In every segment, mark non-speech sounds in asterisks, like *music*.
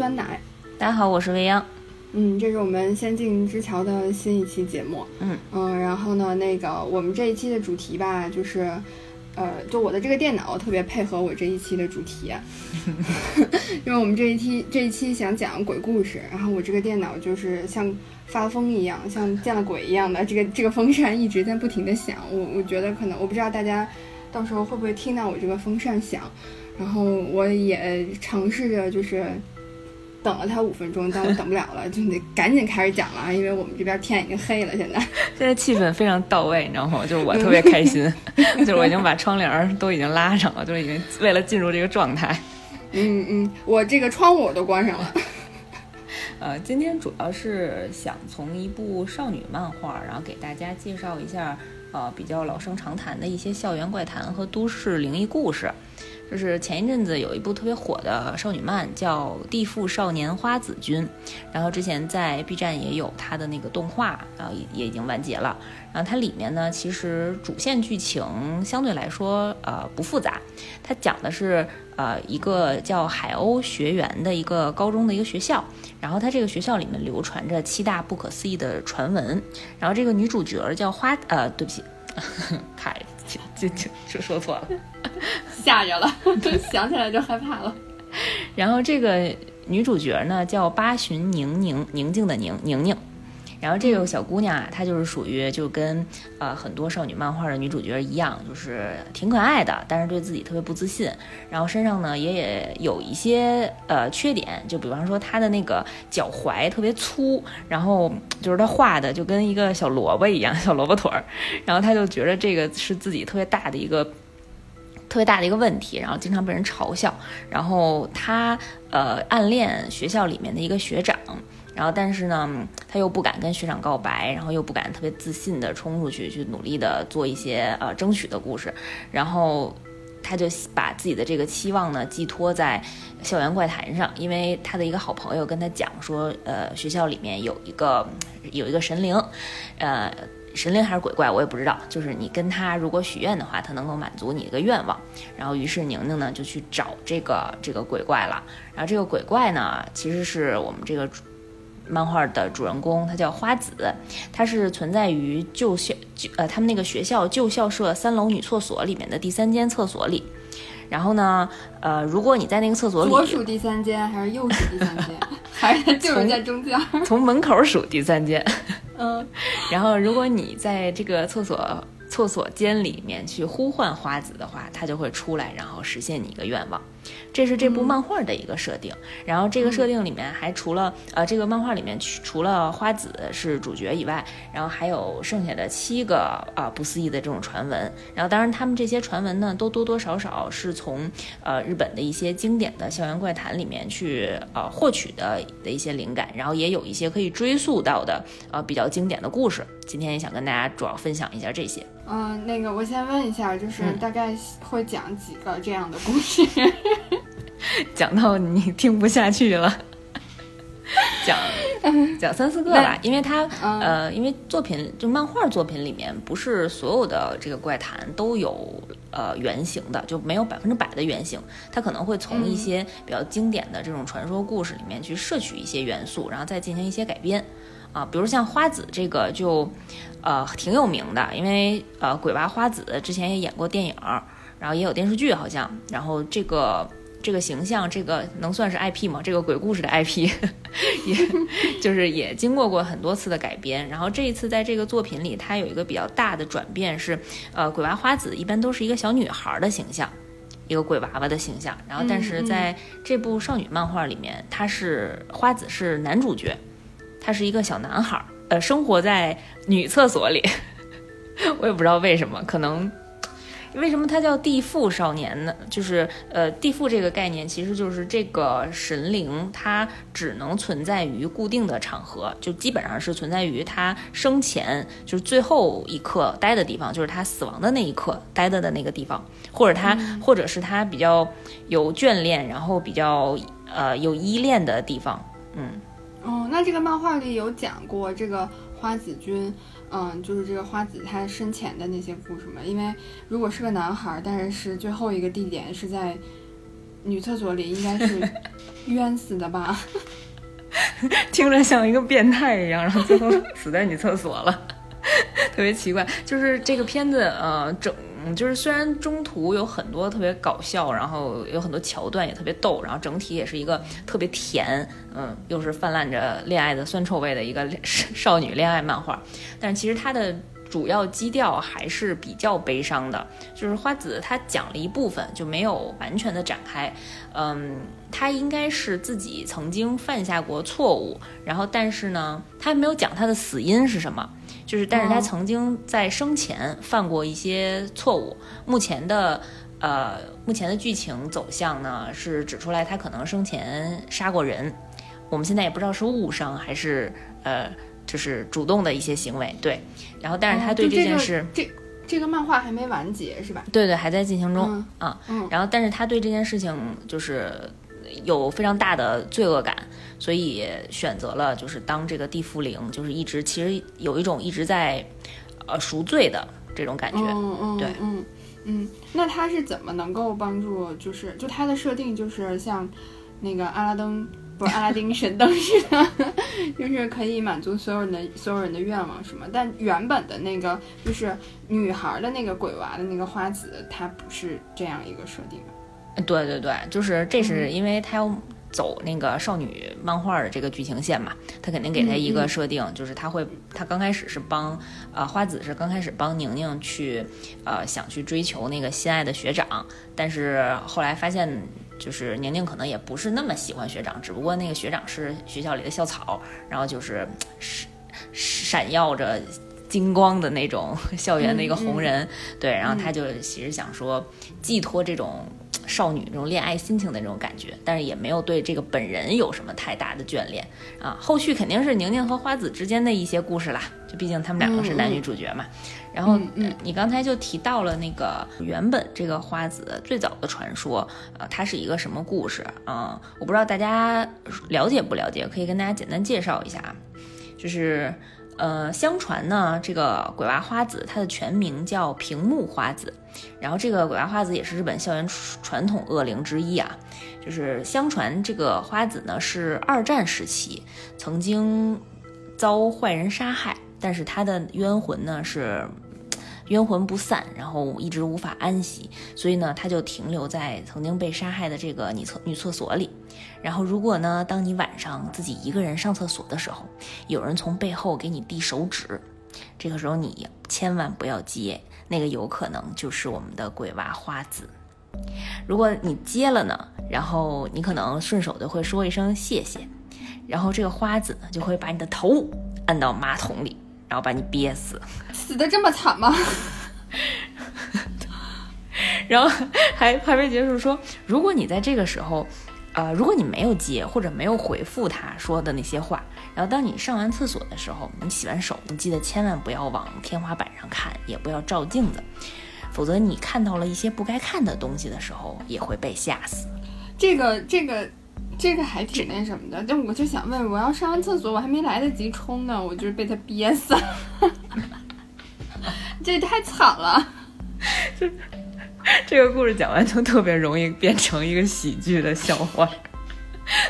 酸奶。大家好，我是未央。嗯，这是我们仙境之桥的新一期节目。嗯嗯，然后呢，那个我们这一期的主题吧，就是，呃，就我的这个电脑特别配合我这一期的主题，*laughs* 因为我们这一期这一期想讲鬼故事，然后我这个电脑就是像发疯一样，像见了鬼一样的，这个这个风扇一直在不停的响。我我觉得可能我不知道大家到时候会不会听到我这个风扇响，然后我也尝试着就是。等了他五分钟，但我等不了了，就得赶紧开始讲了，因为我们这边天已经黑了。现在，现在气氛非常到位，你知道吗？就是我特别开心，*laughs* 就是我已经把窗帘都已经拉上了，就是已经为了进入这个状态。嗯嗯，我这个窗户我都关上了。*laughs* 呃，今天主要是想从一部少女漫画，然后给大家介绍一下，呃，比较老生常谈的一些校园怪谈和都市灵异故事。就是前一阵子有一部特别火的少女漫，叫《地缚少年花子君》，然后之前在 B 站也有它的那个动画，然后也也已经完结了。然后它里面呢，其实主线剧情相对来说呃不复杂，它讲的是呃一个叫海鸥学园的一个高中的一个学校，然后它这个学校里面流传着七大不可思议的传闻，然后这个女主角叫花呃对不起，*laughs* 太就就就说错了。吓着了，*laughs* 想起来就害怕了。然后这个女主角呢叫八旬宁宁，宁静的宁宁宁。然后这个小姑娘啊，她就是属于就跟呃很多少女漫画的女主角一样，就是挺可爱的，但是对自己特别不自信。然后身上呢也也有一些呃缺点，就比方说她的那个脚踝特别粗，然后就是她画的就跟一个小萝卜一样，小萝卜腿儿。然后她就觉得这个是自己特别大的一个。特别大的一个问题，然后经常被人嘲笑。然后他呃暗恋学校里面的一个学长，然后但是呢他又不敢跟学长告白，然后又不敢特别自信的冲出去去努力的做一些呃争取的故事。然后他就把自己的这个期望呢寄托在校园怪谈上，因为他的一个好朋友跟他讲说，呃学校里面有一个有一个神灵，呃。神灵还是鬼怪，我也不知道。就是你跟他如果许愿的话，他能够满足你一个愿望。然后，于是宁宁呢就去找这个这个鬼怪了。然后这个鬼怪呢，其实是我们这个漫画的主人公，他叫花子，他是存在于旧校呃他们那个学校旧校舍三楼女厕所里面的第三间厕所里。然后呢，呃，如果你在那个厕所里，左数第三间还是右数第三间，*laughs* 还是就是在中间？从门口数第三间。嗯，然后如果你在这个厕所。厕所间里面去呼唤花子的话，他就会出来，然后实现你一个愿望。这是这部漫画的一个设定。然后这个设定里面还除了呃，这个漫画里面除了花子是主角以外，然后还有剩下的七个啊不思议的这种传闻。然后当然他们这些传闻呢，都多多少少是从呃日本的一些经典的校园怪谈里面去呃获取的的一些灵感。然后也有一些可以追溯到的呃比较经典的故事。今天也想跟大家主要分享一下这些。嗯，那个我先问一下，就是大概会讲几个这样的故事？*laughs* 讲到你听不下去了，讲 *laughs* 讲三四个吧，因为它呃，因为作品就漫画作品里面不是所有的这个怪谈都有呃原型的，就没有百分之百的原型，它可能会从一些比较经典的这种传说故事里面去摄取一些元素，然后再进行一些改编。啊，比如像花子这个就，呃，挺有名的，因为呃，鬼娃花子之前也演过电影，然后也有电视剧，好像，然后这个这个形象，这个能算是 IP 吗？这个鬼故事的 IP，*laughs* 也就是也经过过很多次的改编，然后这一次在这个作品里，它有一个比较大的转变是，呃，鬼娃花子一般都是一个小女孩的形象，一个鬼娃娃的形象，然后但是在这部少女漫画里面，他是花子是男主角。他是一个小男孩，呃，生活在女厕所里，*laughs* 我也不知道为什么，可能为什么他叫地缚少年呢？就是呃，地缚这个概念其实就是这个神灵，它只能存在于固定的场合，就基本上是存在于他生前就是最后一刻待的地方，就是他死亡的那一刻待的的那个地方，或者他或者是他比较有眷恋，然后比较呃有依恋的地方，嗯。哦，那这个漫画里有讲过这个花子君，嗯，就是这个花子他生前的那些故事吗？因为如果是个男孩，但是是最后一个地点是在女厕所里应该是 *laughs* 冤死的吧？听着像一个变态一样，然后最后死在女厕所了，特别奇怪。就是这个片子，呃，整嗯就是虽然中途有很多特别搞笑，然后有很多桥段也特别逗，然后整体也是一个特别甜，嗯，又是泛滥着恋爱的酸臭味的一个少女恋爱漫画，但其实它的。主要基调还是比较悲伤的，就是花子他讲了一部分，就没有完全的展开。嗯，他应该是自己曾经犯下过错误，然后但是呢，他没有讲他的死因是什么，就是但是他曾经在生前犯过一些错误。目前的呃，目前的剧情走向呢是指出来他可能生前杀过人，我们现在也不知道是误伤还是呃。就是主动的一些行为，对，然后但是他对这件事，这这个漫画还没完结是吧？对对，还在进行中啊。然后但是他对这件事情就是有非常大的罪恶感，所以选择了就是当这个地缚灵，就是一直其实有一种一直在呃赎罪的这种感觉。嗯嗯，对，嗯嗯，那他是怎么能够帮助？就是就他的设定就是像那个阿拉登。不是阿拉丁神灯似的，*laughs* 就是可以满足所有人的所有人的愿望，什么？但原本的那个就是女孩的那个鬼娃的那个花子，她不是这样一个设定。对对对，就是这是因为他要走那个少女漫画的这个剧情线嘛，他肯定给他一个设定，就是他会他刚开始是帮呃花子是刚开始帮宁宁去呃想去追求那个心爱的学长，但是后来发现。就是宁宁可能也不是那么喜欢学长，只不过那个学长是学校里的校草，然后就是闪闪耀着金光的那种校园的一个红人，对，然后他就其实想说寄托这种。少女这种恋爱心情的那种感觉，但是也没有对这个本人有什么太大的眷恋啊。后续肯定是宁宁和花子之间的一些故事啦，就毕竟他们两个是男女主角嘛。然后，嗯，你刚才就提到了那个原本这个花子最早的传说，呃，它是一个什么故事啊？我不知道大家了解不了解，可以跟大家简单介绍一下啊，就是。呃，相传呢，这个鬼娃花子，它的全名叫平木花子。然后这个鬼娃花子也是日本校园传统恶灵之一啊。就是相传这个花子呢，是二战时期曾经遭坏人杀害，但是他的冤魂呢是。冤魂不散，然后一直无法安息，所以呢，他就停留在曾经被杀害的这个女厕女厕所里。然后，如果呢，当你晚上自己一个人上厕所的时候，有人从背后给你递手指，这个时候你千万不要接，那个有可能就是我们的鬼娃花子。如果你接了呢，然后你可能顺手就会说一声谢谢，然后这个花子呢就会把你的头按到马桶里。然后把你憋死，死的这么惨吗？*laughs* 然后还还没结束，说如果你在这个时候，呃，如果你没有接或者没有回复他说的那些话，然后当你上完厕所的时候，你洗完手，你记得千万不要往天花板上看，也不要照镜子，否则你看到了一些不该看的东西的时候，也会被吓死。这个这个。这个还挺那什么的，但我就想问，我要上完厕所，我还没来得及冲呢，我就是被他憋死了，*laughs* 这也太惨了。*laughs* *laughs* 就 *laughs* 这个故事讲完，就特别容易变成一个喜剧的笑话。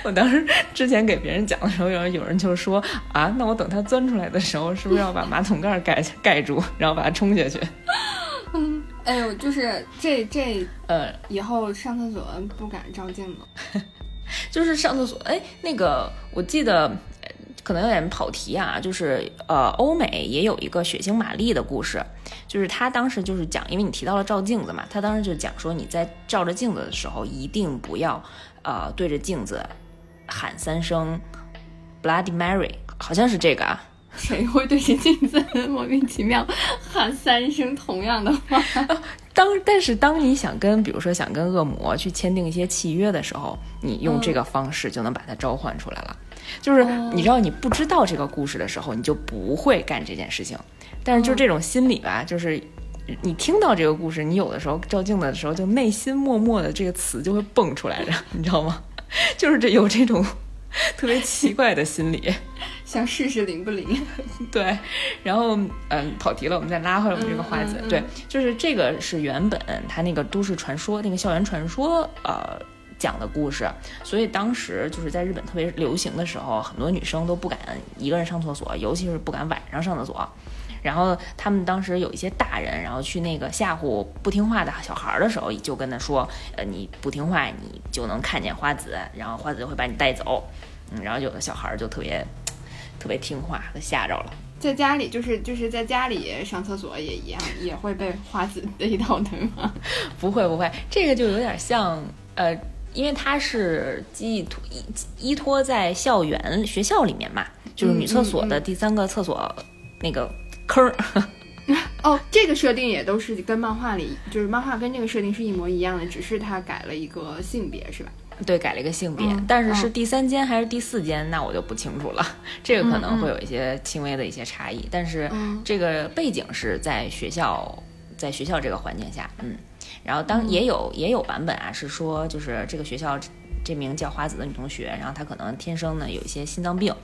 我当时之前给别人讲的时候，有人有人就说啊，那我等它钻出来的时候，是不是要把马桶盖盖盖住，然后把它冲下去？嗯，哎呦，就是这这呃，以后上厕所不敢照镜子。*laughs* 就是上厕所，哎，那个我记得可能有点跑题啊，就是呃，欧美也有一个血腥玛丽的故事，就是他当时就是讲，因为你提到了照镜子嘛，他当时就讲说你在照着镜子的时候，一定不要呃对着镜子喊三声 Bloody Mary，好像是这个啊。谁会对着镜子莫名其妙喊三声同样的话？*laughs* 当但是当你想跟，比如说想跟恶魔去签订一些契约的时候，你用这个方式就能把它召唤出来了。就是你知道你不知道这个故事的时候，你就不会干这件事情。但是就这种心理吧，就是你听到这个故事，你有的时候照镜子的时候，就内心默默的这个词就会蹦出来着，*laughs* 你知道吗？*laughs* 就是这有这种。*laughs* 特别奇怪的心理，想试试灵不灵？对，然后嗯，跑题了，我们再拉回来我们这个花子。对，就是这个是原本他那个都市传说，那个校园传说，呃，讲的故事，所以当时就是在日本特别流行的时候，很多女生都不敢一个人上厕所，尤其是不敢晚上上厕所。然后他们当时有一些大人，然后去那个吓唬不听话的小孩的时候，就跟他说：“呃，你不听话，你就能看见花子，然后花子就会把你带走。”嗯，然后有的小孩就特别特别听话，被吓着了。在家里就是就是在家里上厕所也一样，也会被花子 *laughs* 逮到对吗？不会不会，这个就有点像呃，因为它是寄托依依托在校园学校里面嘛，就是女厕所的第三个厕所那个坑儿。*laughs* 哦，这个设定也都是跟漫画里，就是漫画跟这个设定是一模一样的，只是它改了一个性别，是吧？对，改了一个性别，但是是第三间还是第四间，那我就不清楚了。这个可能会有一些轻微的一些差异，但是这个背景是在学校，在学校这个环境下，嗯，然后当也有也有版本啊，是说就是这个学校这名叫花子的女同学，然后她可能天生呢有一些心脏病。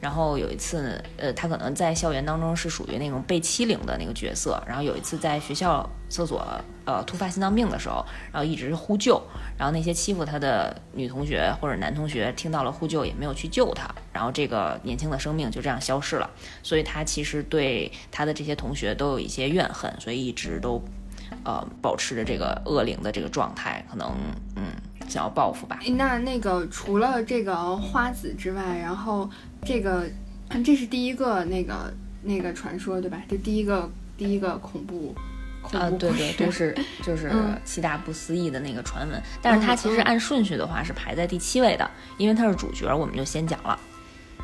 然后有一次，呃，她可能在校园当中是属于那种被欺凌的那个角色。然后有一次在学校厕所，呃，突发心脏病的时候，然后一直呼救。然后那些欺负她的女同学或者男同学听到了呼救，也没有去救她。然后这个年轻的生命就这样消失了。所以她其实对她的这些同学都有一些怨恨，所以一直都，呃，保持着这个恶灵的这个状态，可能，嗯，想要报复吧。那那个除了这个花子之外，然后。这个，这是第一个那个那个传说，对吧？就第一个第一个恐怖恐怖对对，都是 *laughs* 就是七大不思议的那个传闻。但是它其实按顺序的话是排在第七位的，因为它是主角，我们就先讲了。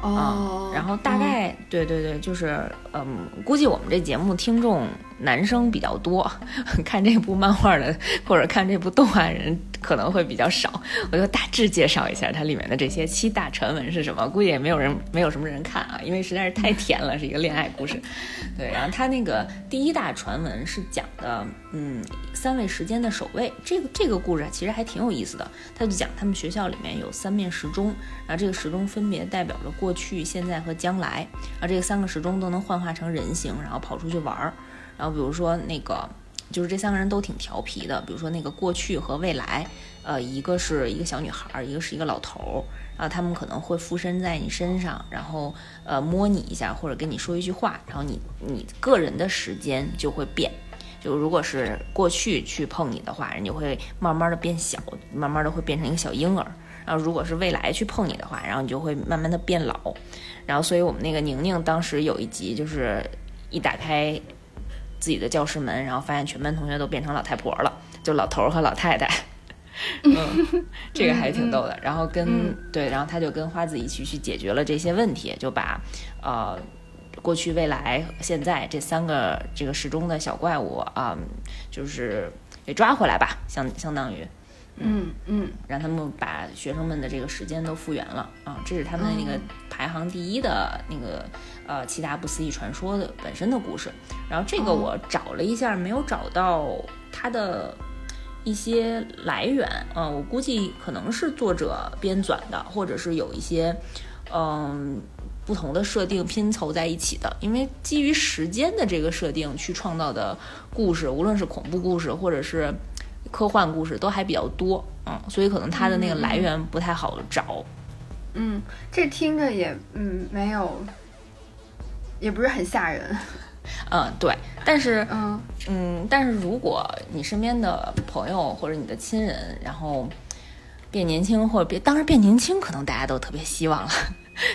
哦，然后大概对对对，就是嗯，估计我们这节目听众男生比较多，*laughs* 看这部漫画的或者看这部动画人。可能会比较少，我就大致介绍一下它里面的这些七大传闻是什么。估计也没有人，没有什么人看啊，因为实在是太甜了，是一个恋爱故事。*laughs* 对，然后它那个第一大传闻是讲的，嗯，三位时间的守卫。这个这个故事其实还挺有意思的。他就讲他们学校里面有三面时钟，然后这个时钟分别代表着过去、现在和将来。然后这三个时钟都能幻化成人形，然后跑出去玩儿。然后比如说那个。就是这三个人都挺调皮的，比如说那个过去和未来，呃，一个是一个小女孩儿，一个是一个老头儿，然后他们可能会附身在你身上，然后呃摸你一下或者跟你说一句话，然后你你个人的时间就会变，就如果是过去去碰你的话，人就会慢慢的变小，慢慢的会变成一个小婴儿，然后如果是未来去碰你的话，然后你就会慢慢的变老，然后所以我们那个宁宁当时有一集就是一打开。自己的教室门，然后发现全班同学都变成老太婆了，就老头和老太太。*laughs* 嗯，这个还挺逗的。然后跟对，然后他就跟花子一起去解决了这些问题，就把呃过去、未来、现在这三个这个时钟的小怪物啊，就是给抓回来吧，相相当于。嗯嗯，让他们把学生们的这个时间都复原了啊，这是他们那个排行第一的那个呃七大不思议传说的本身的故事。然后这个我找了一下，没有找到它的一些来源嗯，我估计可能是作者编纂的，或者是有一些嗯不同的设定拼凑在一起的。因为基于时间的这个设定去创造的故事，无论是恐怖故事或者是。科幻故事都还比较多，嗯，所以可能它的那个来源不太好找。嗯，这听着也，嗯，没有，也不是很吓人。嗯，对，但是，嗯嗯，但是如果你身边的朋友或者你的亲人，然后变年轻或者变，当然变年轻可能大家都特别希望了，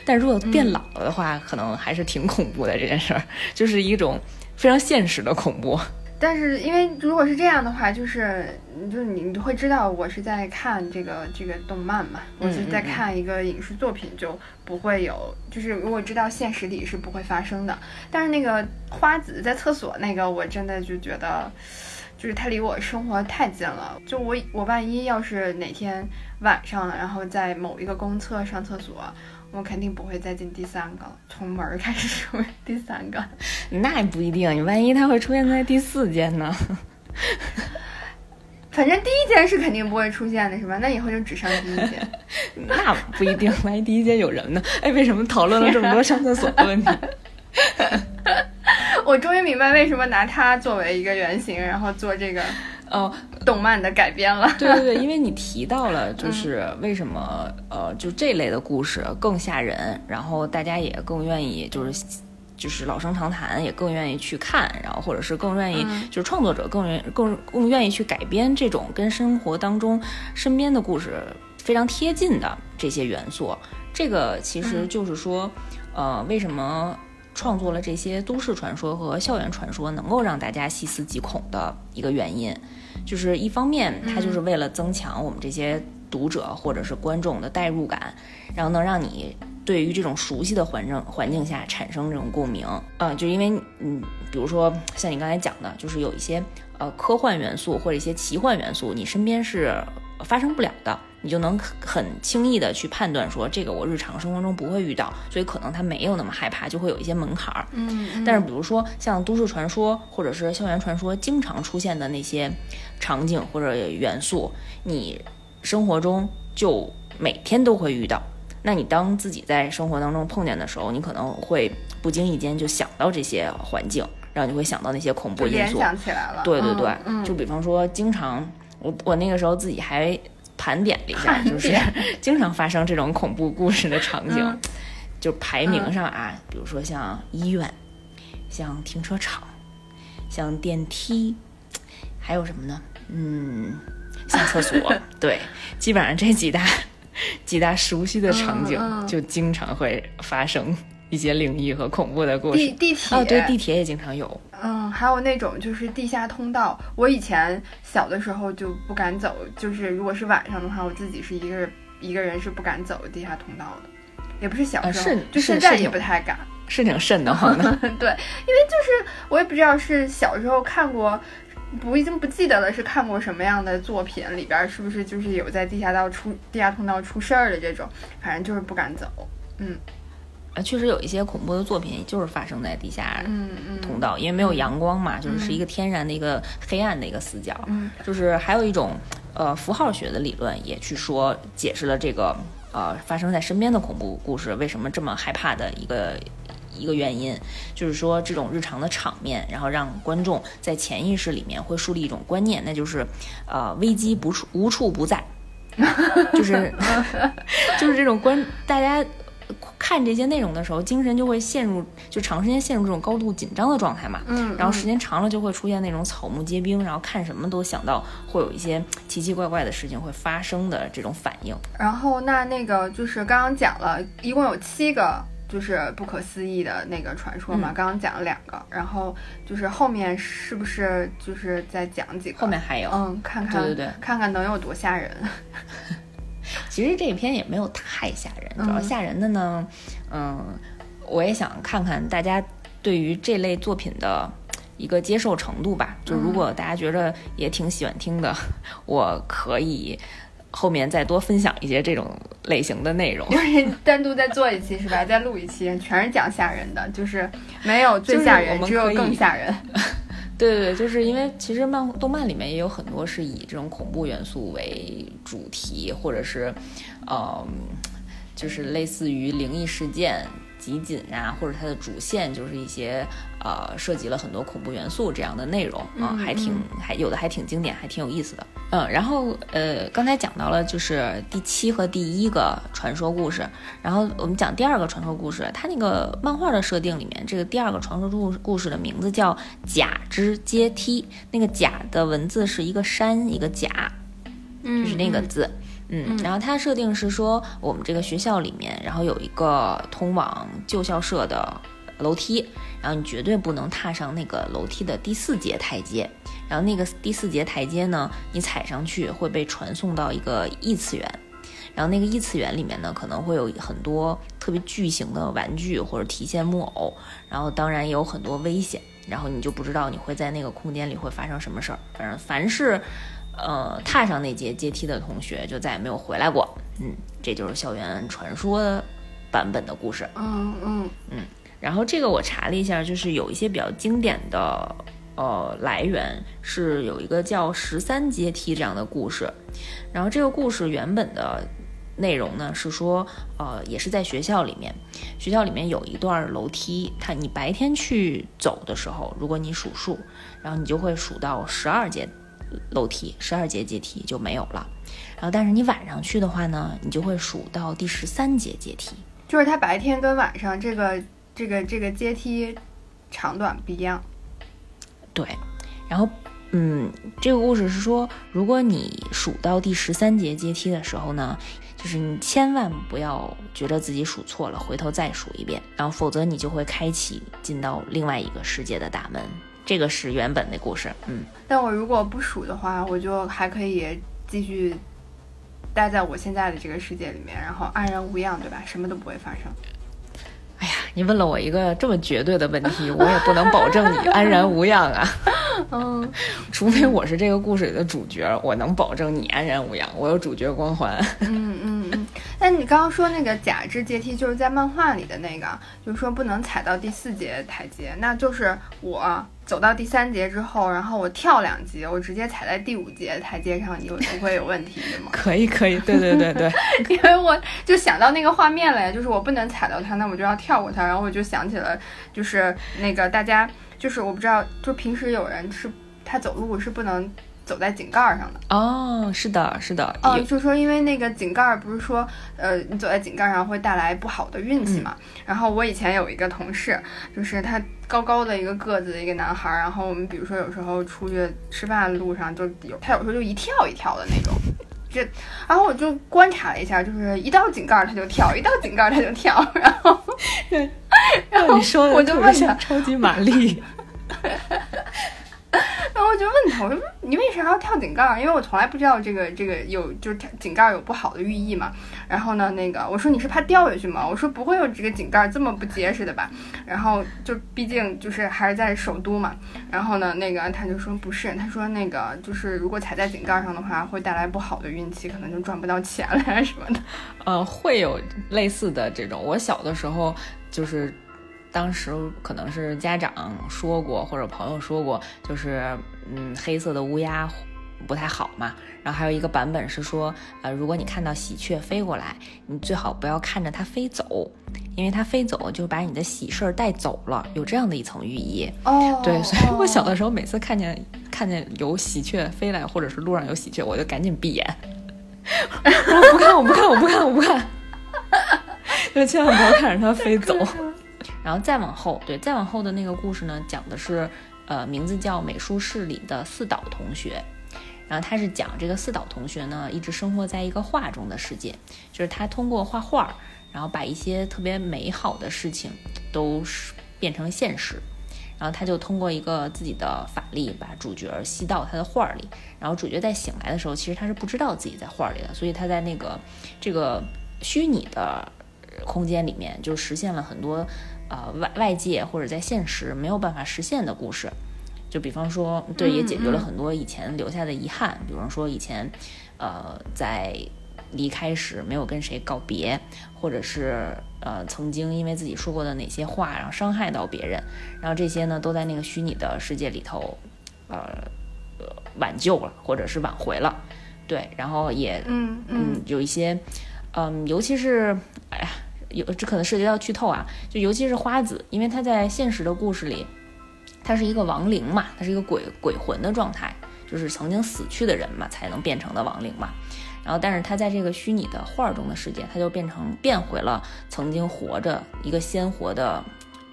但如果变老了的话，可能还是挺恐怖的这件事儿，就是一种非常现实的恐怖。但是，因为如果是这样的话，就是，就是你会知道我是在看这个这个动漫嘛，我是在看一个影视作品，就不会有，就是如果知道现实里是不会发生的。但是那个花子在厕所那个，我真的就觉得，就是它离我生活太近了。就我我万一要是哪天晚上，然后在某一个公厕上厕所。我肯定不会再进第三个了，从门开始数第三个。那也不一定，你万一他会出现在第四间呢？*laughs* 反正第一间是肯定不会出现的，是吧？那以后就只上第一间。*laughs* 那不一定，万一第一间有人呢？哎，为什么讨论了这么多上厕所的问题？*laughs* 我终于明白为什么拿它作为一个原型，然后做这个哦，动漫的改编了。对对对，因为你提到了，就是为什么呃，就这类的故事更吓人，然后大家也更愿意，就是就是老生常谈，也更愿意去看，然后或者是更愿意，就是创作者更愿更更愿意去改编这种跟生活当中身边的故事非常贴近的这些元素。这个其实就是说，呃，为什么？创作了这些都市传说和校园传说，能够让大家细思极恐的一个原因，就是一方面，它就是为了增强我们这些读者或者是观众的代入感，然后能让你对于这种熟悉的环境环境下产生这种共鸣。嗯，就因为嗯，比如说像你刚才讲的，就是有一些呃科幻元素或者一些奇幻元素，你身边是发生不了的。你就能很轻易的去判断说，这个我日常生活中不会遇到，所以可能他没有那么害怕，就会有一些门槛儿。嗯，但是比如说像都市传说或者是校园传说经常出现的那些场景或者元素，你生活中就每天都会遇到。那你当自己在生活当中碰见的时候，你可能会不经意间就想到这些环境，然后你会想到那些恐怖因素。想起来了。对对对，就比方说，经常我我那个时候自己还。盘点了一下，*laughs* 就是经常发生这种恐怖故事的场景，就排名上啊，比如说像医院、像停车场、像电梯，还有什么呢？嗯，像厕所。*laughs* 对，基本上这几大几大熟悉的场景，就经常会发生。一些灵异和恐怖的故事。地地铁哦，对，地铁也经常有。嗯，还有那种就是地下通道。我以前小的时候就不敢走，就是如果是晚上的话，我自己是一个一个人是不敢走地下通道的。也不是小时候，是就现在也不太敢。是挺瘆得慌的。*laughs* 对，因为就是我也不知道是小时候看过，不已经不记得了是看过什么样的作品，里边是不是就是有在地下道出地下通道出事儿的这种，反正就是不敢走。嗯。啊，确实有一些恐怖的作品，就是发生在地下通道，因为没有阳光嘛，就是是一个天然的一个黑暗的一个死角。就是还有一种呃符号学的理论，也去说解释了这个呃发生在身边的恐怖故事为什么这么害怕的一个一个原因，就是说这种日常的场面，然后让观众在潜意识里面会树立一种观念，那就是呃危机不处无处不在，*laughs* 就是 *laughs* 就是这种观大家。看这些内容的时候，精神就会陷入，就长时间陷入这种高度紧张的状态嘛。嗯，然后时间长了就会出现那种草木皆兵，然后看什么都想到会有一些奇奇怪怪的事情会发生的这种反应。然后那那个就是刚刚讲了一共有七个，就是不可思议的那个传说嘛。刚刚讲了两个，然后就是后面是不是就是再讲几个？后面还有，嗯，看看，对对对，看看能有多吓人。其实这一篇也没有太吓人，主要吓人的呢，嗯，我也想看看大家对于这类作品的一个接受程度吧。就如果大家觉得也挺喜欢听的，我可以后面再多分享一些这种类型的内容。单独再做一期是吧？再录一期，全是讲吓人的，就是没有最吓人，只有更吓人。*laughs* 对对对，就是因为其实漫动漫里面也有很多是以这种恐怖元素为主题，或者是，呃，就是类似于灵异事件。集锦啊，或者它的主线就是一些呃涉及了很多恐怖元素这样的内容啊，还挺还有的还挺经典，还挺有意思的。嗯，然后呃刚才讲到了就是第七和第一个传说故事，然后我们讲第二个传说故事，它那个漫画的设定里面，这个第二个传说故故事的名字叫甲之阶梯，那个甲的文字是一个山一个甲，就是那个字。嗯，嗯。然后它设定是说，我们这个学校里面，然后有一个通往旧校舍的楼梯，然后你绝对不能踏上那个楼梯的第四节台阶，然后那个第四节台阶呢，你踩上去会被传送到一个异次元，然后那个异次元里面呢，可能会有很多特别巨型的玩具或者提线木偶，然后当然也有很多危险，然后你就不知道你会在那个空间里会发生什么事儿，反正凡是。呃，踏上那节阶梯的同学就再也没有回来过。嗯，这就是校园传说版本的故事。嗯嗯嗯。然后这个我查了一下，就是有一些比较经典的呃来源是有一个叫十三阶梯这样的故事。然后这个故事原本的内容呢是说，呃，也是在学校里面，学校里面有一段楼梯，它你白天去走的时候，如果你数数，然后你就会数到十二阶。楼梯，十二节阶梯就没有了。然后，但是你晚上去的话呢，你就会数到第十三节阶梯。就是它白天跟晚上这个这个这个阶梯长短不一样。对，然后。嗯，这个故事是说，如果你数到第十三节阶梯的时候呢，就是你千万不要觉得自己数错了，回头再数一遍，然后否则你就会开启进到另外一个世界的大门。这个是原本的故事。嗯，但我如果不数的话，我就还可以继续待在我现在的这个世界里面，然后安然无恙，对吧？什么都不会发生。哎呀，你问了我一个这么绝对的问题，我也不能保证你安然无恙啊。*laughs* 嗯，除非我是这个故事里的主角，我能保证你安然无恙，我有主角光环。嗯嗯嗯。那你刚刚说那个假肢阶梯，就是在漫画里的那个，就是说不能踩到第四节台阶，那就是我走到第三节之后，然后我跳两级，我直接踩在第五节台阶上，你不会有问题的吗？*laughs* 可以可以，对对对对。*laughs* 因为我就想到那个画面了呀，就是我不能踩到它，那我就要跳过它，然后我就想起了，就是那个大家。就是我不知道，就平时有人是他走路是不能走在井盖上的哦，是的，是的，哦，就说因为那个井盖不是说，呃，你走在井盖上会带来不好的运气嘛。然后我以前有一个同事，就是他高高的一个个子的一个男孩，然后我们比如说有时候出去吃饭的路上就有他有时候就一跳一跳的那种，这，然后我就观察了一下，就是一到井盖他就跳，一到井盖他就跳，然后，*laughs* 然后你说我就问他超级玛丽。*laughs* *laughs* 然后我就问他，我说你为啥要跳井盖？因为我从来不知道这个这个有就是跳井盖有不好的寓意嘛。然后呢，那个我说你是怕掉下去吗？我说不会有这个井盖这么不结实的吧？然后就毕竟就是还是在首都嘛。然后呢，那个他就说不是，他说那个就是如果踩在井盖上的话，会带来不好的运气，可能就赚不到钱了呀什么的。呃，会有类似的这种。我小的时候就是。当时可能是家长说过，或者朋友说过，就是嗯，黑色的乌鸦不太好嘛。然后还有一个版本是说，呃，如果你看到喜鹊飞过来，你最好不要看着它飞走，因为它飞走就把你的喜事儿带走了，有这样的一层寓意。哦，对，所以我小的时候每次看见看见有喜鹊飞来，或者是路上有喜鹊，我就赶紧闭眼，我 *laughs* 不看，我不看，我不看，我不看，*laughs* 就千万不要看着它飞走。然后再往后，对，再往后的那个故事呢，讲的是，呃，名字叫美术室里的四岛同学。然后他是讲这个四岛同学呢，一直生活在一个画中的世界，就是他通过画画，然后把一些特别美好的事情都是变成现实。然后他就通过一个自己的法力，把主角吸到他的画里。然后主角在醒来的时候，其实他是不知道自己在画里的，所以他在那个这个虚拟的空间里面，就实现了很多。呃，外外界或者在现实没有办法实现的故事，就比方说，对，也解决了很多以前留下的遗憾。比方说，以前，呃，在离开时没有跟谁告别，或者是呃，曾经因为自己说过的哪些话，然后伤害到别人，然后这些呢，都在那个虚拟的世界里头，呃，挽救了，或者是挽回了。对，然后也，嗯嗯，有一些，嗯，尤其是，哎呀。有这可能涉及到剧透啊，就尤其是花子，因为他在现实的故事里，他是一个亡灵嘛，他是一个鬼鬼魂的状态，就是曾经死去的人嘛才能变成的亡灵嘛。然后，但是他在这个虚拟的画中的世界，他就变成变回了曾经活着一个鲜活的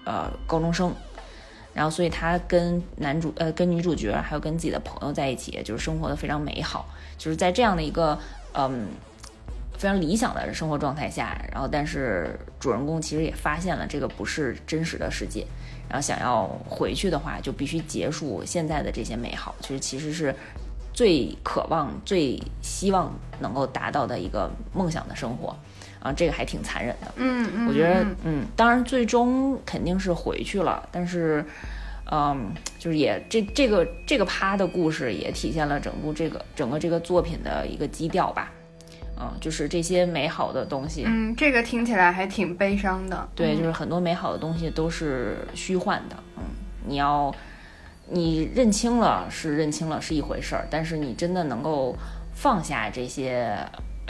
呃高中生。然后，所以他跟男主呃跟女主角还有跟自己的朋友在一起，就是生活的非常美好，就是在这样的一个嗯。非常理想的生活状态下，然后但是主人公其实也发现了这个不是真实的世界，然后想要回去的话，就必须结束现在的这些美好，其实其实是最渴望、最希望能够达到的一个梦想的生活，啊，这个还挺残忍的。嗯嗯，我觉得，嗯，当然最终肯定是回去了，但是，嗯，就是也这这个这个趴的故事也体现了整部这个整个这个作品的一个基调吧。嗯，就是这些美好的东西。嗯，这个听起来还挺悲伤的。对，就是很多美好的东西都是虚幻的。嗯，你要你认清了是认清了是一回事儿，但是你真的能够放下这些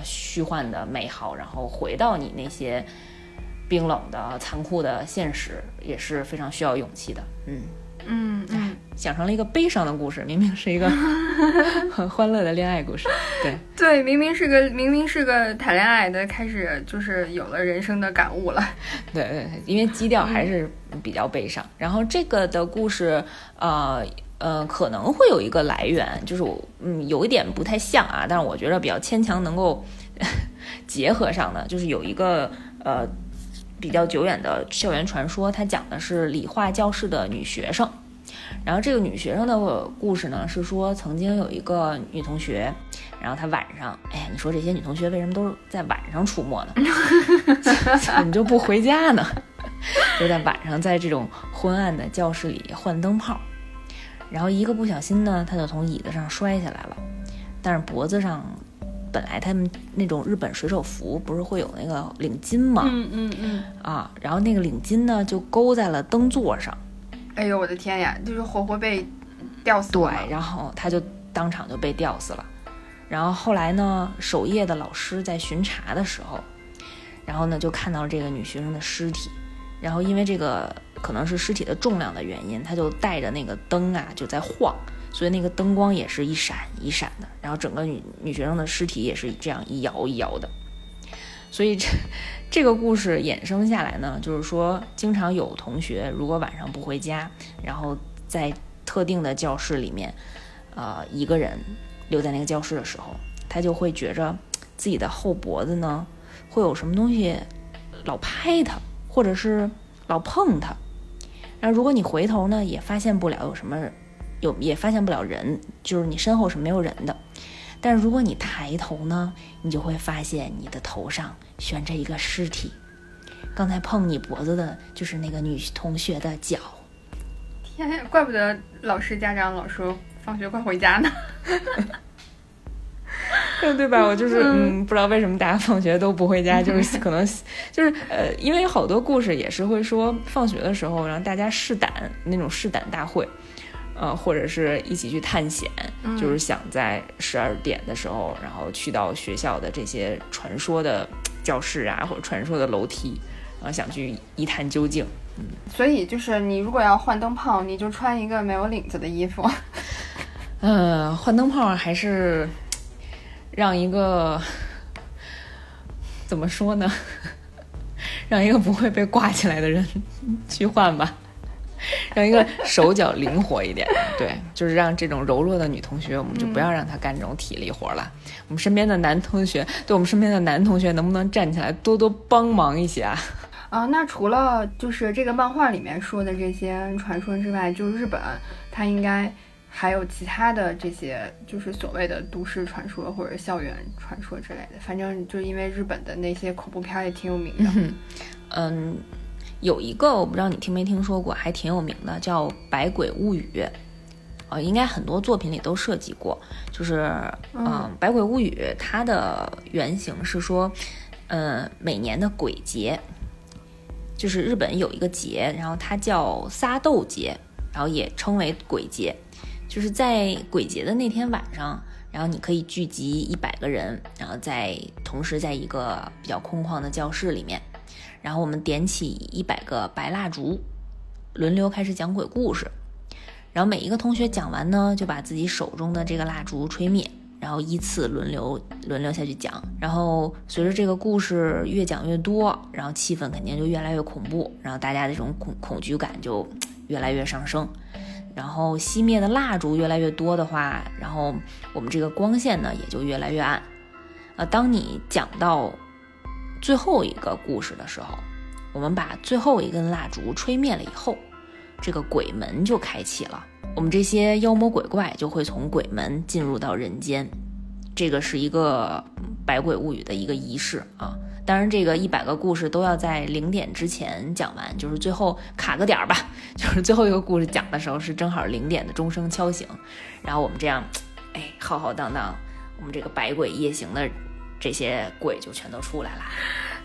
虚幻的美好，然后回到你那些冰冷的残酷的现实，也是非常需要勇气的。嗯嗯嗯，讲成了一个悲伤的故事，*laughs* 明明是一个 *laughs* 很欢乐的恋爱故事。对对，明明是个明明是个谈恋爱的，开始就是有了人生的感悟了。*laughs* 对对，因为基调还是比较悲伤。然后这个的故事，呃呃，可能会有一个来源，就是我嗯有一点不太像啊，但是我觉得比较牵强，能够结合上的，就是有一个呃。比较久远的校园传说，它讲的是理化教室的女学生。然后这个女学生的故事呢，是说曾经有一个女同学，然后她晚上，哎呀，你说这些女同学为什么都是在晚上出没呢？*laughs* 怎么就不回家呢？就在晚上，在这种昏暗的教室里换灯泡，然后一个不小心呢，她就从椅子上摔下来了，但是脖子上。本来他们那种日本水手服不是会有那个领巾吗？嗯嗯嗯。啊，然后那个领巾呢就勾在了灯座上。哎呦我的天呀！就是活活被吊死了。对，然后他就当场就被吊死了。然后后来呢，守夜的老师在巡查的时候，然后呢就看到了这个女学生的尸体。然后因为这个可能是尸体的重量的原因，他就带着那个灯啊就在晃。所以那个灯光也是一闪一闪的，然后整个女女学生的尸体也是这样一摇一摇的。所以这这个故事衍生下来呢，就是说，经常有同学如果晚上不回家，然后在特定的教室里面，呃，一个人留在那个教室的时候，他就会觉着自己的后脖子呢会有什么东西老拍他，或者是老碰他。然后如果你回头呢，也发现不了有什么。有也发现不了人，就是你身后是没有人的。但是如果你抬头呢，你就会发现你的头上悬着一个尸体。刚才碰你脖子的就是那个女同学的脚。天呀，怪不得老师家长老说放学快回家呢。*laughs* 对对吧？我就是 *laughs* 嗯，不知道为什么大家放学都不回家，就是 *laughs* 可能就是呃，因为好多故事也是会说放学的时候然后大家试胆那种试胆大会。呃，或者是一起去探险，就是想在十二点的时候，然后去到学校的这些传说的教室啊，或者传说的楼梯，啊，想去一探究竟。嗯，所以就是你如果要换灯泡，你就穿一个没有领子的衣服。嗯，*laughs* 换灯泡还是让一个怎么说呢？*laughs* 让一个不会被挂起来的人 *laughs* 去换吧。*laughs* 让一个手脚灵活一点，对，就是让这种柔弱的女同学，我们就不要让她干这种体力活了。我们身边的男同学，对我们身边的男同学，能不能站起来多多帮忙一些啊？啊，那除了就是这个漫画里面说的这些传说之外，就日本，它应该还有其他的这些，就是所谓的都市传说或者校园传说之类的。反正就因为日本的那些恐怖片也挺有名的，嗯。有一个我不知道你听没听说过，还挺有名的，叫《百鬼物语》，呃，应该很多作品里都涉及过。就是，嗯，《百鬼物语》它的原型是说，呃，每年的鬼节，就是日本有一个节，然后它叫撒豆节，然后也称为鬼节，就是在鬼节的那天晚上，然后你可以聚集一百个人，然后在同时在一个比较空旷的教室里面。然后我们点起一百个白蜡烛，轮流开始讲鬼故事。然后每一个同学讲完呢，就把自己手中的这个蜡烛吹灭，然后依次轮流轮流下去讲。然后随着这个故事越讲越多，然后气氛肯定就越来越恐怖，然后大家的这种恐恐惧感就越来越上升。然后熄灭的蜡烛越来越多的话，然后我们这个光线呢也就越来越暗。呃，当你讲到。最后一个故事的时候，我们把最后一根蜡烛吹灭了以后，这个鬼门就开启了。我们这些妖魔鬼怪就会从鬼门进入到人间。这个是一个百鬼物语的一个仪式啊。当然，这个一百个故事都要在零点之前讲完，就是最后卡个点儿吧。*laughs* 就是最后一个故事讲的时候是正好零点的钟声敲醒，然后我们这样，哎，浩浩荡荡，我们这个百鬼夜行的。这些鬼就全都出来了，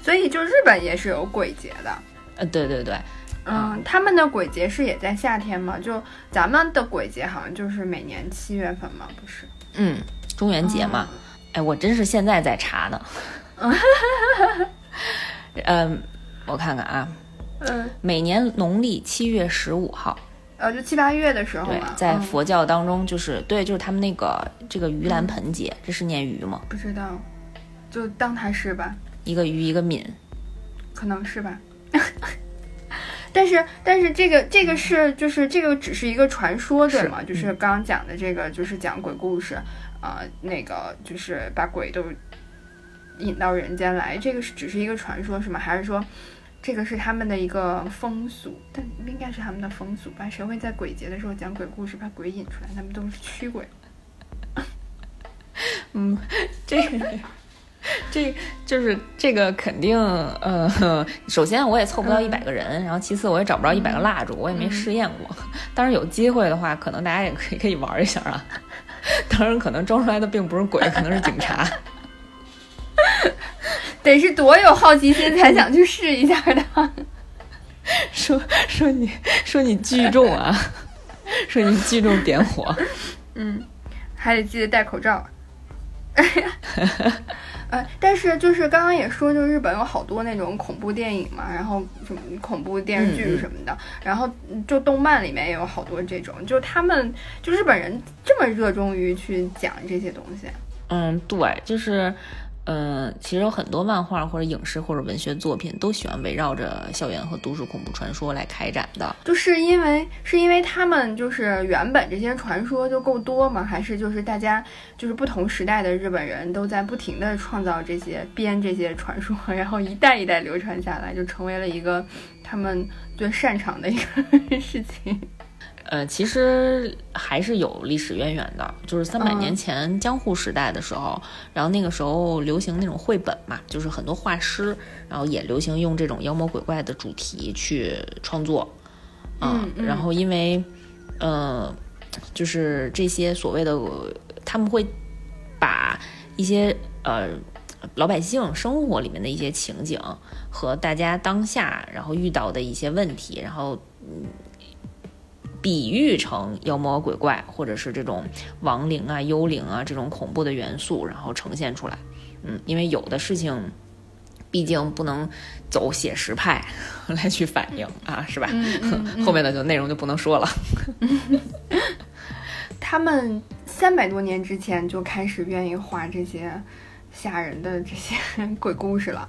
所以就日本也是有鬼节的。呃，对对对，嗯，他们的鬼节是也在夏天吗？就咱们的鬼节好像就是每年七月份嘛？不是？嗯，中元节嘛。哎，我真是现在在查呢。*laughs* 嗯，我看看啊。嗯，每年农历七月十五号，呃，就七八月的时候对，，在嗯佛教当中，就是对，就是他们那个这个盂兰盆节，这是念盂吗？不知道，就当它是吧，一个鱼一个敏，可能是吧。*laughs* 但是，但是这个这个是就是这个只是一个传说，对是吗？就是刚刚讲的这个，就是讲鬼故事，啊、那个就是把鬼都引到人间来，这个是只是一个传说，是吗？还是说这个是他们的一个风俗？但应该是他们的风俗吧？谁会在鬼节的时候讲鬼故事，把鬼引出来？他们都是驱鬼。嗯这个。*laughs* 这就是这个肯定，呃，首先我也凑不到一百个人，然后其次我也找不着一百个蜡烛，我也没试验过。当然有机会的话，可能大家也可以可以玩一下啊。*laughs* 当然，可能装出来的并不是鬼，可能是警察。*laughs* 得是多有好奇心才想去试一下的。说说你说你聚众啊，说你聚众点火，嗯，还得记得戴口罩。哎呀，呃，但是就是刚刚也说，就日本有好多那种恐怖电影嘛，然后什么恐怖电视嗯剧什么的，然后嗯就动漫里面也有好多这种，就他们就日本人这么热衷于去讲这些东西。嗯，对，就是，嗯、其实有很多漫画或者影视或者文学作品都喜欢围绕着校园和都市恐怖传说来开展的。就是因为是因为他们就是原本这些传说就够多吗？还是就是大家就是不同时代的日本人都在不停的创造这些编这些传说，*laughs* 然后一代一代流传下来，就成为了一个他们最擅长的一个事情。呃，其实还是有历史渊源的，就是三百嗯年前江户时代的时候，然后那个时候流行那种绘本嘛，就是很多画师，然后也流行用这种妖魔鬼怪的主题去创作，嗯然后因为，呃，就是这些所谓的他们会把一些呃老百姓生活里面的一些情景和大家当下然后遇到的一些问题，然后嗯。比喻成妖魔鬼怪，或者是这种亡灵啊、幽灵啊这种恐怖的元素，然后呈现出来。嗯，因为有的事情，毕竟不能走写实派来去反映啊，是吧？嗯 *laughs* 后面的就内容就不能说了。他们三百多年之前就开始愿意画这些吓人的这些鬼故事了。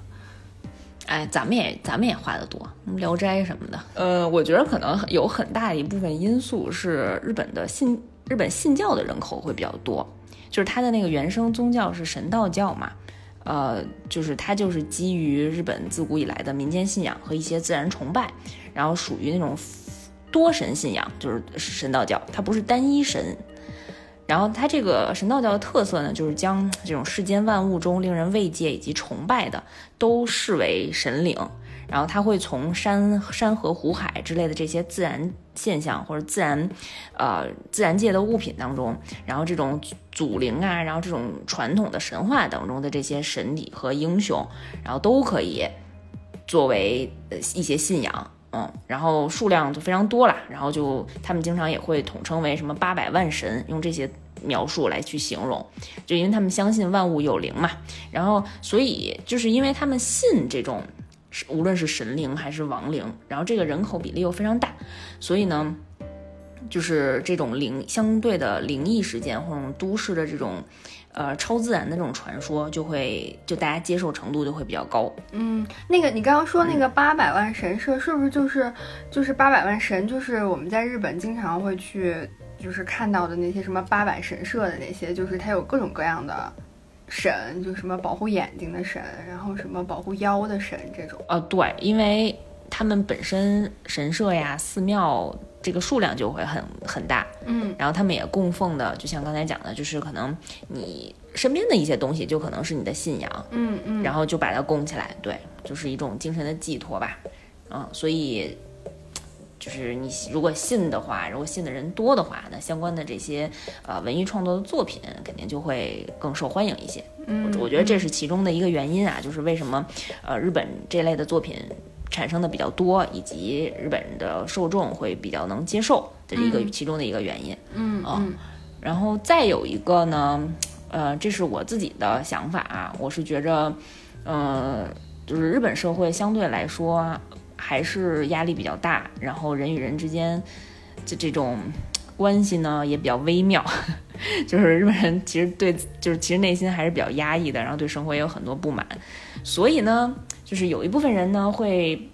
哎，咱们也咱们也画的多，《聊斋》什么的。呃，我觉得可能有很大一部分因素是日本的信日本信教的人口会比较多，就是它的那个原生宗教是神道教嘛。呃，就是它就是基于日本自古以来的民间信仰和一些自然崇拜，然后属于那种多神信仰，就是神道教，它不是单一神。然后它这个神道教的特色呢，就是将这种世间万物中令人慰藉以及崇拜的都视为神灵，然后它会从山山河湖海之类的这些自然现象或者自然，呃自然界的物品当中，然后这种祖灵啊，然后这种传统的神话当中的这些神体和英雄，然后都可以作为一些信仰。嗯，然后数量就非常多了，然后就他们经常也会统称为什么八百万神，用这些描述来去形容，就因为他们相信万物有灵嘛，然后所以就是因为他们信这种，无论是神灵还是亡灵，然后这个人口比例又非常大，所以呢，就是这种灵相对的灵异事件或者都市的这种。呃，超自然的这种传说就会，就大家接受程度就会比较高。嗯，那个你刚刚说那个八百万神社，是不是就是就是八百万神？就是我们在日本经常会去，就是看到的那些什么八百神社的那些，就是它有各种各样的神，就什么保护眼睛的神，然后什么保护腰的神这种。呃，对，因为他们本身神社呀、寺庙这个数量就会很很大，嗯。然后他们也供奉的，就像刚才讲的，就是可能你身边的一些东西，就可能是你的信仰，嗯嗯，然后就把它供起来，对，就是一种精神的寄托吧，嗯，所以就是你如果信的话，如果信的人多的话，那相关的这些呃文艺创作的作品肯定就会更受欢迎一些。嗯我我觉得这是其中的一个原因啊，就是为什么呃日本这类的作品产生的比较多，以及日本的受众会比较能接受，这是一个嗯。其中的一个原因。嗯嗯。然后再有一个呢，呃，这是我自己的想法啊，我是觉着，呃，就是日本社会相对来说还是压力比较大，然后人与人之间，这这种关系呢也比较微妙，*laughs* 就是日本人其实对就是其实内心还是比较压抑的，然后对生活也有很多不满，所以呢，就是有一部分人呢会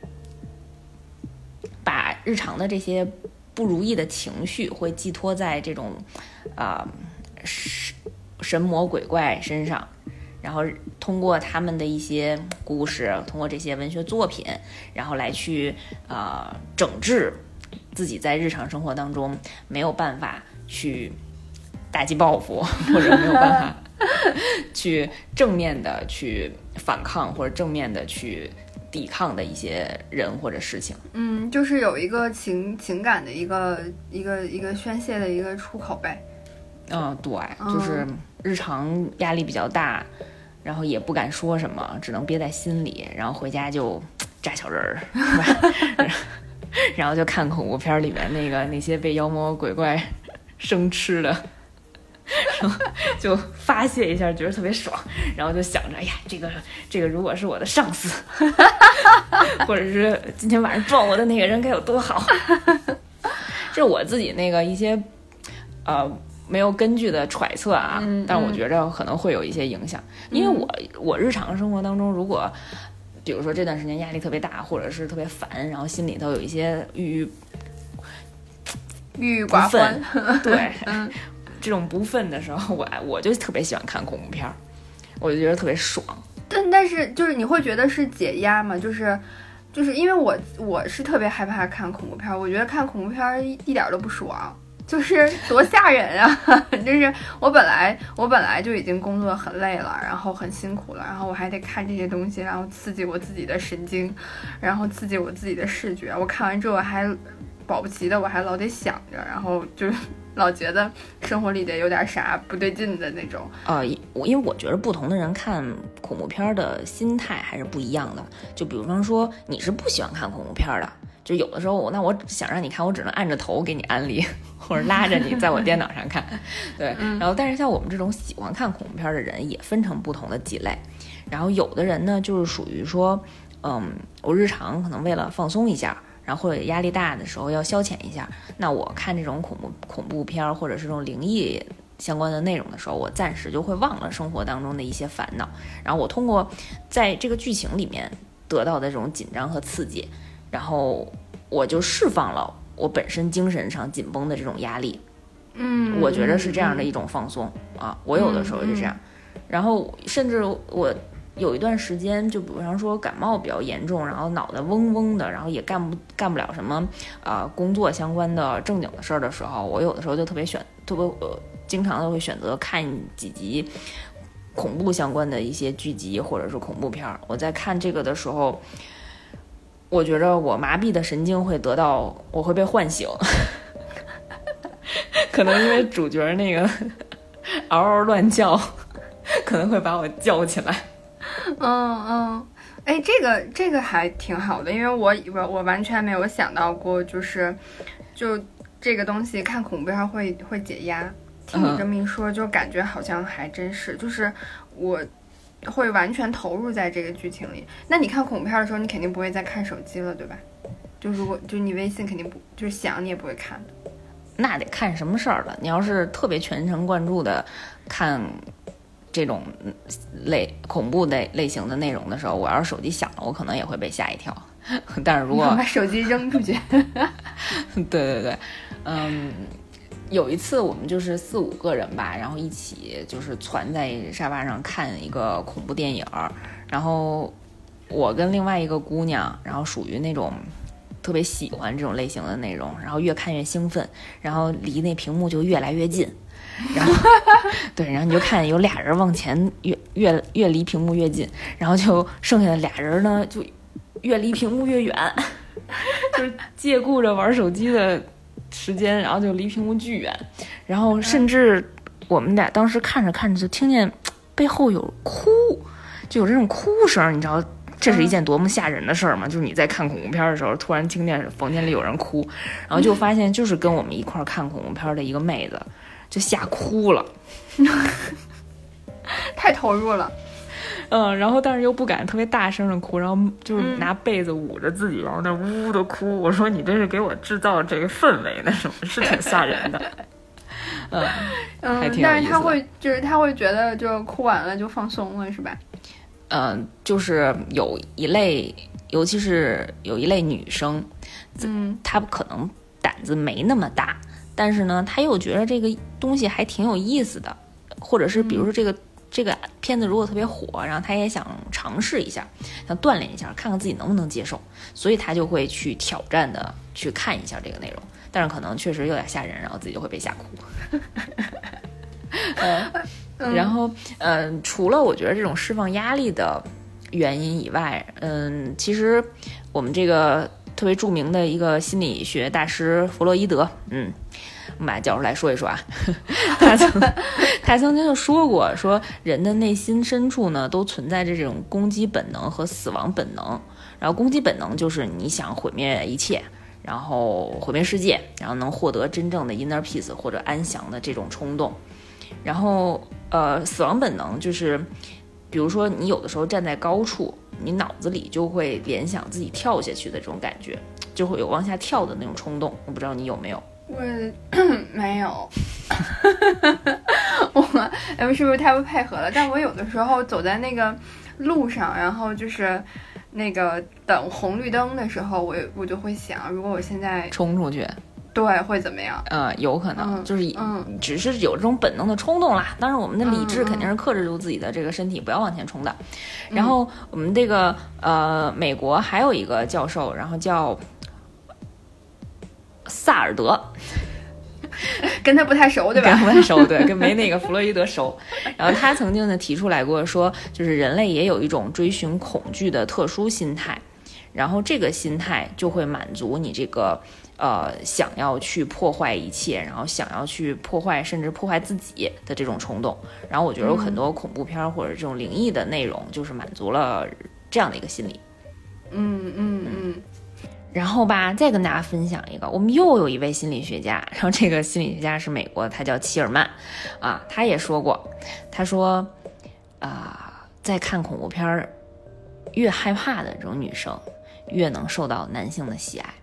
把日常的这些不如意的情绪会寄托在这种啊神神魔鬼怪身上。然后通过他们的一些故事，通过这些文学作品，然后来去呃整治自己在日常生活当中没有办法去打击报复，*laughs* 或者没有办法去正面的去反抗，或者正面的去抵抗的一些人或者事情。嗯，就是有一个情情感的一个一个一个宣泄的一个出口呗。嗯，对，就是日常压力比较大。然后也不敢说什么，只能憋在心里。然后回家就炸小人儿，是吧？然后就看恐怖片里面那个那些被妖魔鬼怪 *laughs* 生吃的，*laughs* 然后就发泄一下，觉得特别爽。然后就想着，哎呀，这个这个如果是我的上司，*laughs* 或者是今天晚上撞我的那个人该有多好。这 *laughs* 是我自己那个一些呃。没有根据的揣测啊，但我觉着可能会有一些影响，因为我我日常生活当中，如果比如说这段时间压力特别大，或者是特别烦，然后心里头有一些郁郁郁郁寡欢，对，这种不忿的时候，我我就特别喜欢看恐怖片儿，我就觉得特别爽。但但是就是你会觉得是解压吗？就是就是因为我我是特别害怕看恐怖片儿，我觉得看恐怖片儿一点都不爽。就是 *laughs* 多吓人啊！*laughs* 就是我本来我本来就已经工作很累了，然后很辛苦了，然后我还得看这些东西，然后刺激我自己的神经，然后刺激我自己的视觉。我看完之后还保不齐的，我还老得想着，然后就老觉得生活里得有点啥不对劲的那种。呃，我因为我觉得不同的人看恐怖片的心态还是不一样的。就比方说，你是不喜欢看恐怖片的。就有的时候我，那我想让你看，我只能按着头给你安利，*laughs* 或者拉着你在我电脑上看。*laughs* 对，然后但是像我们这种喜欢看恐怖片的人，也分成不同的几类。然后有的人呢，就是属于说，嗯，我日常可能为了放松一下，然后或者压力大的时候要消遣一下，那我看这种恐怖恐怖片儿或者是这种灵异相关的内容的时候，我暂时就会忘了生活当中的一些烦恼，然后我通过在这个剧情里面得到的这种紧张和刺激。然后我就释放了我本身精神上紧绷的这种压力，嗯，我觉得是这样的一种放松啊。我有的时候就这样，然后甚至我有一段时间，就比方说感冒比较严重，然后脑袋嗡嗡的，然后也干不干不了什么啊工作相关的正经的事儿的时候，我有的时候就特别选特别呃经常的会选择看几集恐怖相关的一些剧集或者是恐怖片儿。我在看这个的时候。我觉着我麻痹的神经会得到，我会被唤醒，可能因为主角那个 *laughs* 嗷嗷乱叫，可能会把我叫起来。*laughs* 嗯嗯，哎，这个这个还挺好的，因为我我我完全没有想到过，就是就这个东西看恐怖片会会解压。听你这么一说，就感觉好像还真是，就是我。会完全投入在这个剧情里。那你看恐怖片的时候，你肯定不会再看手机了，对吧？就如果就你微信肯定不就是想你也不会看的。那得看什么事儿了。你要是特别全神贯注的看这种类恐怖类类型的内容的时候，我要是手机响了，我可能也会被吓一跳。*laughs* 但是如果 *laughs* 把手机扔出去，*laughs* 对对对，嗯。有一次，我们就是四五个人吧，然后一起就是攒在沙发上看一个恐怖电影儿。然后我跟另外一个姑娘，然后属于那种特别喜欢这种类型的内容，然后越看越兴奋，然后离那屏幕就越来越近。然后对，然后你就看有俩人往前越越越离屏幕越近，然后就剩下的俩人呢就越离屏幕越远，*laughs* 就是借顾着玩手机的。时间，然后就离屏幕巨远，然后甚至我们俩当时看着看着就听见背后有哭，就有这种哭声，你知道这是一件多么吓人的事儿吗？就是你在看恐怖片的时候，突然听见房间里有人哭，然后就发现就是跟我们一块看恐怖片的一个妹子，就吓哭了，*laughs* 太投入了。嗯，然后但是又不敢特别大声的哭，然后就是拿被子捂着自己，然后那呜呜的哭。我说你这是给我制造这个氛围，那什么是挺吓人的。嗯 *laughs* 嗯，但是他会就是他会觉得就哭完了就放松了，是吧？嗯，就是有一类，尤其是有一类女生，嗯，她可能胆子没那么大，但是呢，他又觉得这个东西还挺有意思的，或者是比如说这个。这个片子如果特别火，然后他也想尝试一下，想锻炼一下，看看自己能不能接受，所以他就会去挑战的去看一下这个内容，但是可能确实有点吓人，然后自己就会被吓哭。嗯，然后嗯，除了我觉得这种释放压力的原因以外，嗯，其实我们这个特别著名的一个心理学大师弗洛伊德，嗯。我们把他叫出来说一说啊，*laughs* 他曾他曾经就说过，说人的内心深处呢，都存在着这种攻击本能和死亡本能。然后攻击本能就是你想毁灭一切，然后毁灭世界，然后能获得真正的 inner peace 或者安详的这种冲动。然后呃，死亡本能就是，比如说你有的时候站在高处，你脑子里就会联想自己跳下去的这种感觉，就会有往下跳的那种冲动。我不知道你有没有。我没有，*laughs* 我们是不是太不配合了？但我有的时候走在那个路上，然后就是那个等红绿灯的时候，我我就会想，如果我现在冲出去，对，会怎么样？嗯，有可能，就是嗯，只是有这种本能的冲动啦。当然，我们的理智肯定是克制住自己的这个身体，不要往前冲的。然后我们这个呃，美国还有一个教授，然后叫。萨尔德，跟他不太熟，对吧？不太熟，对，跟没那个弗洛伊德熟。然后他曾经呢提出来过，说就是人类也有一种追寻恐惧的特殊心态，然后这个心态就会满足你这个呃想要去破坏一切，然后想要去破坏甚至破坏自己的这种冲动。然后我觉得有很多恐怖片或者这种灵异的内容，就是满足了这样的一个心理。嗯嗯嗯。然后吧，再跟大家分享一个，我们又有一位心理学家，然后这个心理学家是美国，他叫齐尔曼，啊，他也说过，他说，啊，在看恐怖片儿，越害怕的这种女生，越能受到男性的喜爱，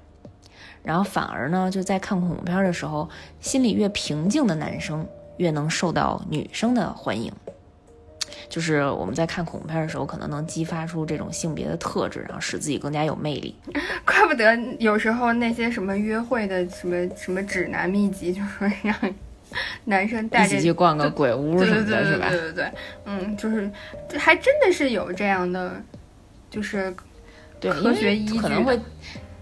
然后反而呢，就在看恐怖片的时候，心里越平静的男生，越能受到女生的欢迎。就是我们在看恐怖片的时候，可能能激发出这种性别的特质，然后使自己更加有魅力。*laughs* 怪不得有时候那些什么约会的什么什么指南秘籍，就说让男生带着去逛个鬼屋什么的，是吧？对对对，嗯，就是还真的是有这样的，就是对科学依据。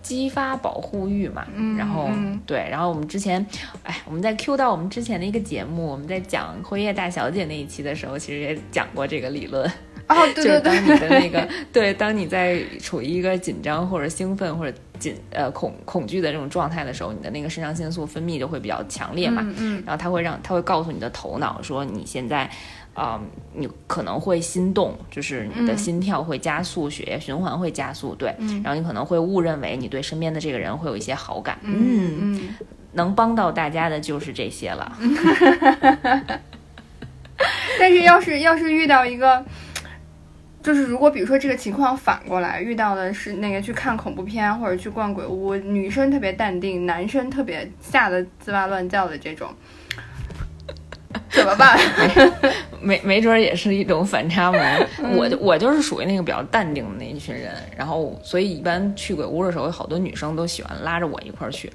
激发保护欲嘛，然后对，然后我们之前，哎，我们在 Q 到我们之前的一个节目，我们在讲《辉夜大小姐》那一期的时候，其实也讲过这个理论。哦，对对对，当你的那个 *laughs* 对，当你在处于一个紧张或者兴奋或者紧呃恐恐惧的这种状态的时候，你的那个肾上腺素分泌就会比较强烈嘛，嗯，然后它会让它会告诉你的头脑说你现在。啊，你可能会心动，就是你的心跳会加速，血液循环会加速，对，然后你可能会误认为你对身边的这个人会有一些好感，嗯，能帮到大家的就是这些了。*laughs* 但是要是要是遇到一个，就是如果比如说这个情况反过来，遇到的是那个去看恐怖片或者去逛鬼屋，女生特别淡定，男生特别吓得滋哇乱叫的这种。*laughs* 怎么办？*laughs* 没没准也是一种反差萌。我就我就是属于那个比较淡定的那一群人，然后所以一般去鬼屋的时候，有好多女生都喜欢拉着我一块儿去。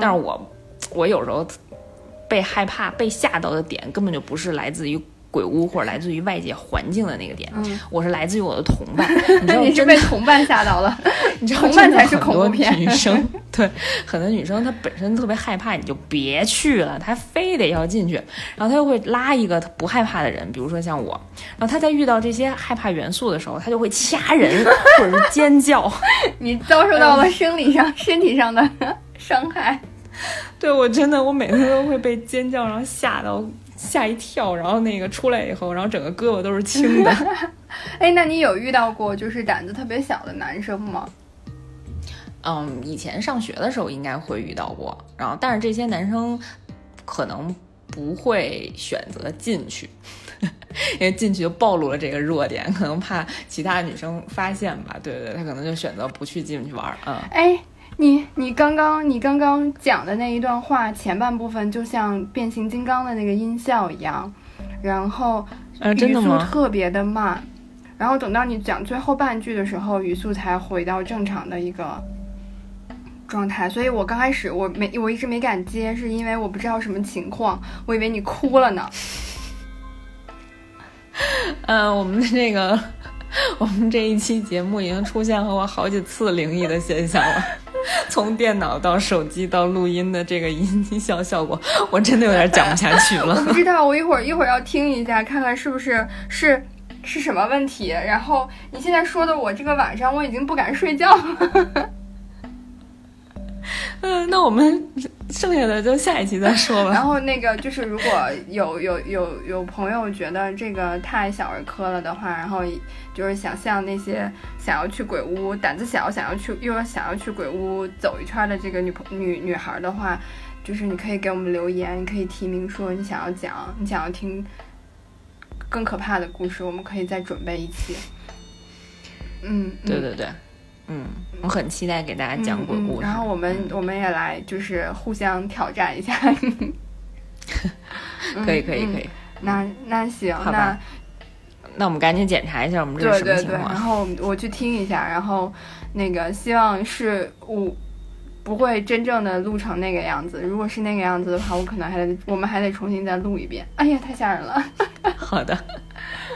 但是我我有时候被害怕、被吓到的点，根本就不是来自于。鬼屋或者来自于外界环境的那个点，我是来自于我的同伴。*laughs* 你知道，你是被同伴吓到了。*laughs* 你知道，同伴才是恐怖片。女生 *laughs* 对很多女生，她本身特别害怕，你就别去了，她非得要进去，然后她又会拉一个她不害怕的人，比如说像我，然后她在遇到这些害怕元素的时候，她就会掐人或者是尖叫。你遭受到了生理上、身体上的伤害。对我真的，我每次都会被尖叫，然后吓到。吓一跳，然后那个出来以后，然后整个胳膊都是青的。*laughs* 哎，那你有遇到过就是胆子特别小的男生吗？嗯，以前上学的时候应该会遇到过，然后但是这些男生可能不会选择进去，*laughs* 因为进去就暴露了这个弱点，可能怕其他女生发现吧。对对对，他可能就选择不去进去玩。嗯，哎，你你刚刚你刚刚讲的那一段话前半部分就像变形金刚的那个音效一样，然后语速特别的慢，然后等到你讲最后半句的时候，语速才回到正常的一个状态。所以我刚开始我没我一直没敢接，是因为我不知道什么情况，我以为你哭了呢。嗯，*laughs* 我们的这个，*laughs* 我们这一期节目已经出现了我好几次灵异的现象了，从电脑到手机到录音的这个音效效果，我真的有点讲不下去了。*laughs* 我不知道，我一会儿一会儿要听一下，看看是不是是是什么问题。然后你现在说的，我这个晚上我已经不敢睡觉了。*laughs* 嗯，那我们剩下的就下一期再说吧。*laughs* 然后那个就是，如果有有有有朋友觉得这个太小儿科了的话，然后就是想像那些想要去鬼屋、胆子小、想要去又要想要去鬼屋走一圈的这个女朋女女孩的话，就是你可以给我们留言，你可以提名说你想要讲，你想要听更可怕的故事，我们可以再准备一期。嗯，对对对。嗯，我很期待给大家讲鬼故事。然后我们我们也来就是互相挑战一下。*laughs* 可以可以可以。那那行，那那我们赶紧检查一下我们这是什么情况。然后我去听一下，然后那个希望是我不会真正的录成那个样子。如果是那个样子的话，我可能还得我们还得重新再录一遍。哎呀，太吓人了。*laughs* 好的，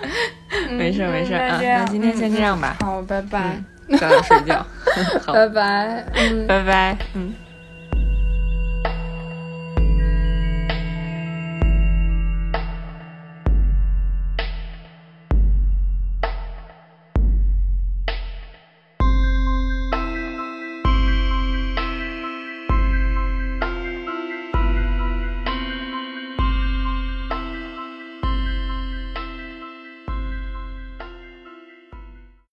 *laughs* 没事没事啊，那今天先这样吧。好，拜拜。早点睡觉，*laughs* 拜拜，嗯。拜拜，嗯。